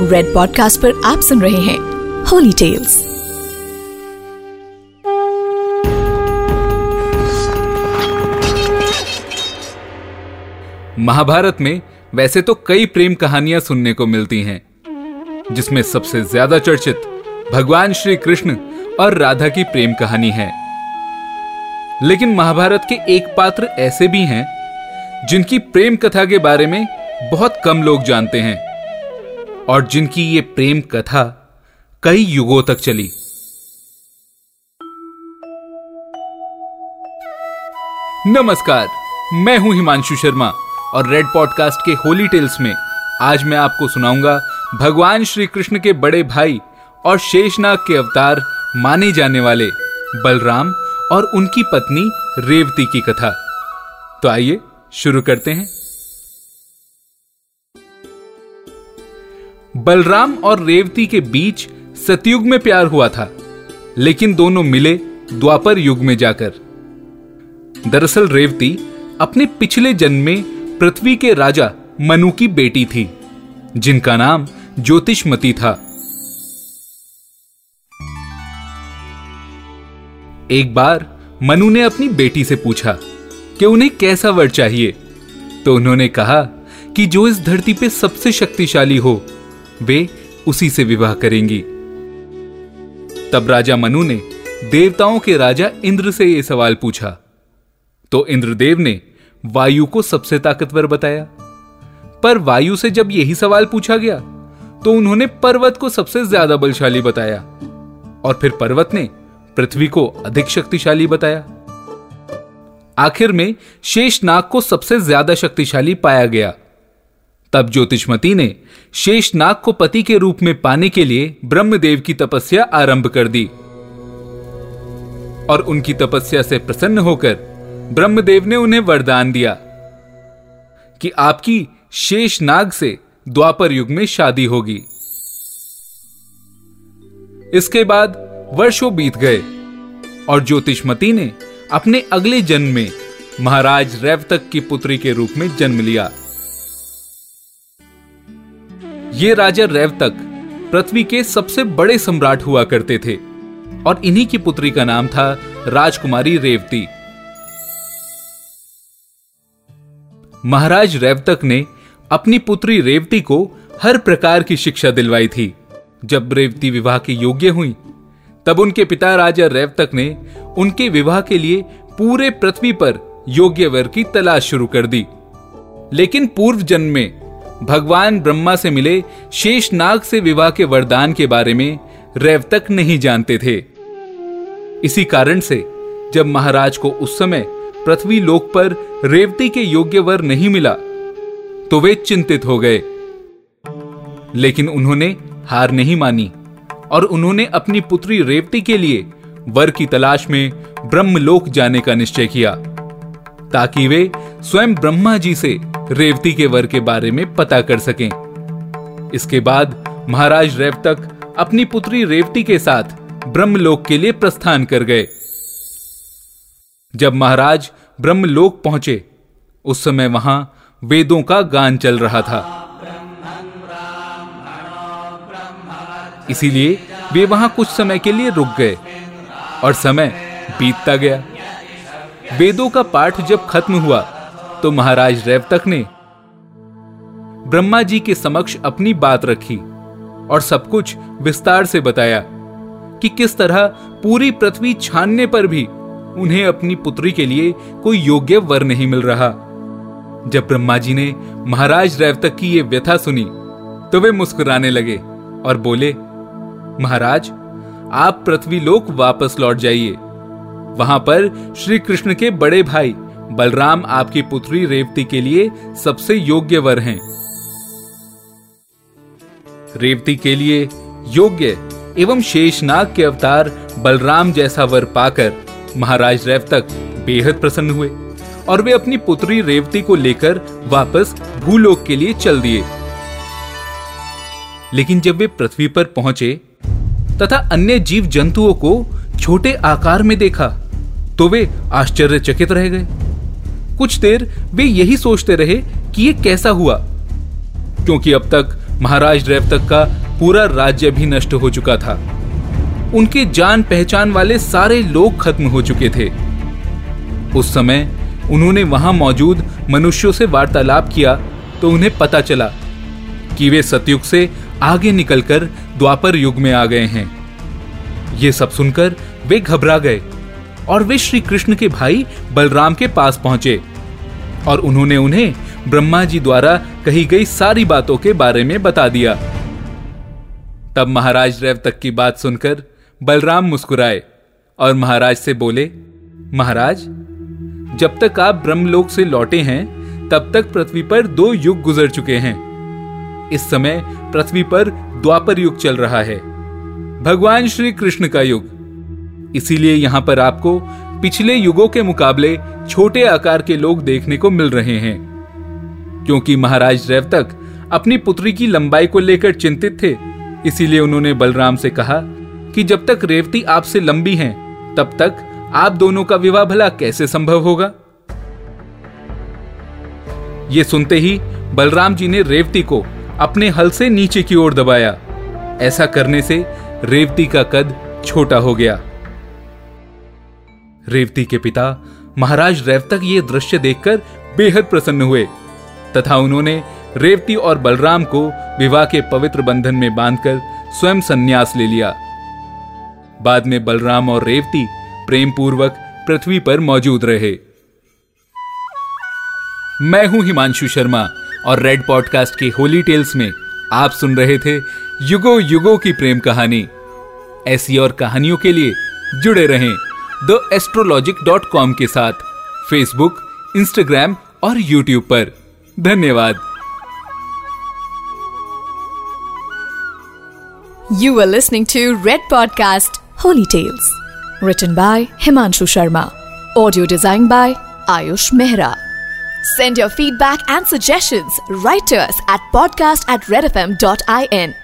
Red podcast पर आप सुन रहे हैं होली टेल्स महाभारत में वैसे तो कई प्रेम कहानियाँ सुनने को मिलती हैं, जिसमें सबसे ज़्यादा चर्चित भगवान श्री कृष्ण और राधा की प्रेम कहानी है। लेकिन महाभारत के एक पात्र ऐसे भी हैं, जिनकी प्रेम कथा के बारे में बहुत कम लोग जानते हैं। और जिनकी ये प्रेम कथा कई युगों तक चली। नमस्कार, मैं हूँ हिमांशु शर्मा और रेड पॉडकास्ट के होली टेल्स में आज मैं आपको सुनाऊँगा भगवान श्री कृष्ण के बड़े भाई और शेषनाग के अवतार माने जाने वाले बलराम और उनकी पत्नी रेवती की कथा। तो आइए, शुरू करते हैं। बलराम और रेवती के बीच सतयुग में प्यार हुआ था, लेकिन दोनों मिले द्वापर युग में जाकर। दरअसल रेवती अपने पिछले जन्म में पृथ्वी के राजा मनु की बेटी थी, जिनका नाम ज्योतिषमती था। एक बार मनु ने अपनी बेटी से पूछा कि उन्हें कैसा वर चाहिए तो उन्होंने कहा कि जो इस धरती पे सबसे शक्तिशाली हो वे उसी से विवाह करेंगी। तब राजा मनु ने देवताओं के राजा इंद्र से यह सवाल पूछा। तो इंद्रदेव ने वायु को सबसे ताकतवर बताया। पर वायु से जब यही सवाल पूछा गया तो उन्होंने पर्वत को सबसे ज़्यादा बलशाली बताया। और फिर पर्वत ने पृथ्वी को अधिक शक्तिशाली बताया। आखिर में शेषनाग को सबसे ज़्यादा शक्तिशाली पाया गया। तब ज्योतिषमती ने शेषनाग को पति के रूप में पाने के लिए ब्रह्मदेव की तपस्या आरंभ कर दी। और उनकी तपस्या से प्रसन्न होकर ब्रह्मदेव ने उन्हें वरदान दिया कि आपकी शेषनाग से द्वापर युग में शादी होगी। इसके बाद वर्षों बीत गए और ज्योतिषमती ने अपने अगले जन्म में महाराज रैवतक की पुत्री के रूप में जन्म लिया। ये राजा रैवतक पृथ्वी के सबसे बड़े सम्राट हुआ करते थे और इन्हीं की पुत्री का नाम था राजकुमारी रेवती। महाराज रैवतक ने अपनी पुत्री रेवती को हर प्रकार की शिक्षा दिलवाई थी। जब रेवती विवाह के योग्य हुई, तब उनके पिता राजा रेवतक ने उनके विवाह के लिए पूरे पृथ्वी पर योग्य वर की तलाश शुरू कर दी। लेकिन पूर्व जन्म में भगवान ब्रह्मा से मिले शेष नाग से विवाह के वरदान के बारे में रैवतक नहीं जानते थे। इसी कारण से, जब महाराज को उस समय पृथ्वी लोक पर रेवती के योग्य वर नहीं मिला तो वे चिंतित हो गए। लेकिन उन्होंने हार नहीं मानी और उन्होंने अपनी पुत्री रेवती के लिए वर की तलाश में ब्रह्मलोक जाने का निश्चय किया, ताकि वे स्वयं ब्रह्मा जी से रेवती के वर के बारे में पता कर सकें। इसके बाद महाराज रेवतक अपनी पुत्री रेवती के साथ ब्रह्मलोक के लिए प्रस्थान कर गए। जब महाराज ब्रह्मलोक पहुँचे, उस समय वहाँ वेदों का गान चल रहा था। इसीलिए वे वहाँ कुछ समय के लिए रुक गए और समय बीतता गया। वेदों का पाठ जब खत्म हुआ तो महाराज रेवतक ने ब्रह्मा जी के समक्ष अपनी बात रखी और सब कुछ विस्तार से बताया कि किस तरह पूरी पृथ्वी छानने पर भी उन्हें अपनी पुत्री के लिए कोई योग्य वर नहीं मिल रहा। जब ब्रह्मा जी ने महाराज रेवतक की ये व्यथा सुनी तो वे मुस्कुराने लगे और बोले, महाराज, आप पृथ्वी लोक वापस लौट जाइए। वहाँ पर श्री कृष्ण के बड़े भाई बलराम आपकी पुत्री रेवती के लिए सबसे योग्य वर हैं। रेवती के लिए योग्य एवं शेषनाग के अवतार बलराम जैसा वर पाकर महाराज रेवतक बेहद प्रसन्न हुए और वे अपनी पुत्री रेवती को लेकर वापस भूलोक के लिए चल दिए। लेकिन जब वे पृथ्वी पर पहुँचे तथा अन्य जीव जंतुओं को छोटे आकार में देखा तो वे आश्चर्यचकित रह गए। कुछ देर वे यही सोचते रहे कि ये कैसा हुआ। क्योंकि अब तक महाराज रेवतक का पूरा राज्य भी नष्ट हो चुका था। उनके जान पहचान वाले सारे लोग खत्म हो चुके थे। उस समय उन्होंने वहाँ मौजूद मनुष्यों से वार्तालाप किया तो उन्हें पता चला कि वे सतयुग से आगे निकलकर द्वापर युग में आ गए हैं। ये सब सुनकर वे घबरा गए। और वे श्री कृष्ण के भाई बलराम के पास पहुँचे। और उन्होंने उन्हें ब्रह्मा जी द्वारा कही गई सारी बातों के बारे में बता दिया। तब महाराज रेव तक की बात सुनकर बलराम मुस्कुराए और महाराज से बोले, महाराज, जब तक आप ब्रह्मलोक से लौटे हैं, तब तक पृथ्वी पर दो युग गुजर चुके हैं। इस समय पृथ्वी पर द्वापर युग चल रहा है। भगवान श्री कृष्ण का युग। इसीलिए यहाँ पर आपको पिछले युगों के मुकाबले छोटे आकार के लोग देखने को मिल रहे हैं। क्योंकि महाराज रेवतक अपनी पुत्री की लंबाई को लेकर चिंतित थे इसीलिए उन्होंने बलराम से कहा कि जब तक रेवती आपसे लंबी हैं, तब तक आप दोनों का विवाह भला कैसे संभव होगा? ये सुनते ही बलराम जी ने रेवती को अपने हल से नीचे की ओर दबाया। ऐसा करने से रेवती का कद छोटा हो गया। रेवती के पिता महाराज रेवतक ये दृश्य देखकर बेहद प्रसन्न हुए। तथा उन्होंने रेवती और बलराम को विवाह के पवित्र बंधन में बांधकर स्वयं संन्यास ले लिया। बाद में बलराम और रेवती प्रेम पूर्वक पृथ्वी पर मौजूद रहे। मैं हूँ हिमांशु शर्मा और रेड पॉडकास्ट के होली टेल्स में आप सुन रहे थे युगो युगो की प्रेम कहानी। ऐसी और कहानियों के लिए जुड़े रहें। द एस्ट्रोलॉजिक डॉट कॉम के साथ फेसबुक इंस्टाग्राम और यूट्यूब पर धन्यवाद You are listening to Red Podcast Holy Tales. Written by Himanshu Sharma. Audio designed by Ayush Mehra. Send your feedback and suggestions right to us at podcast at redfm.in.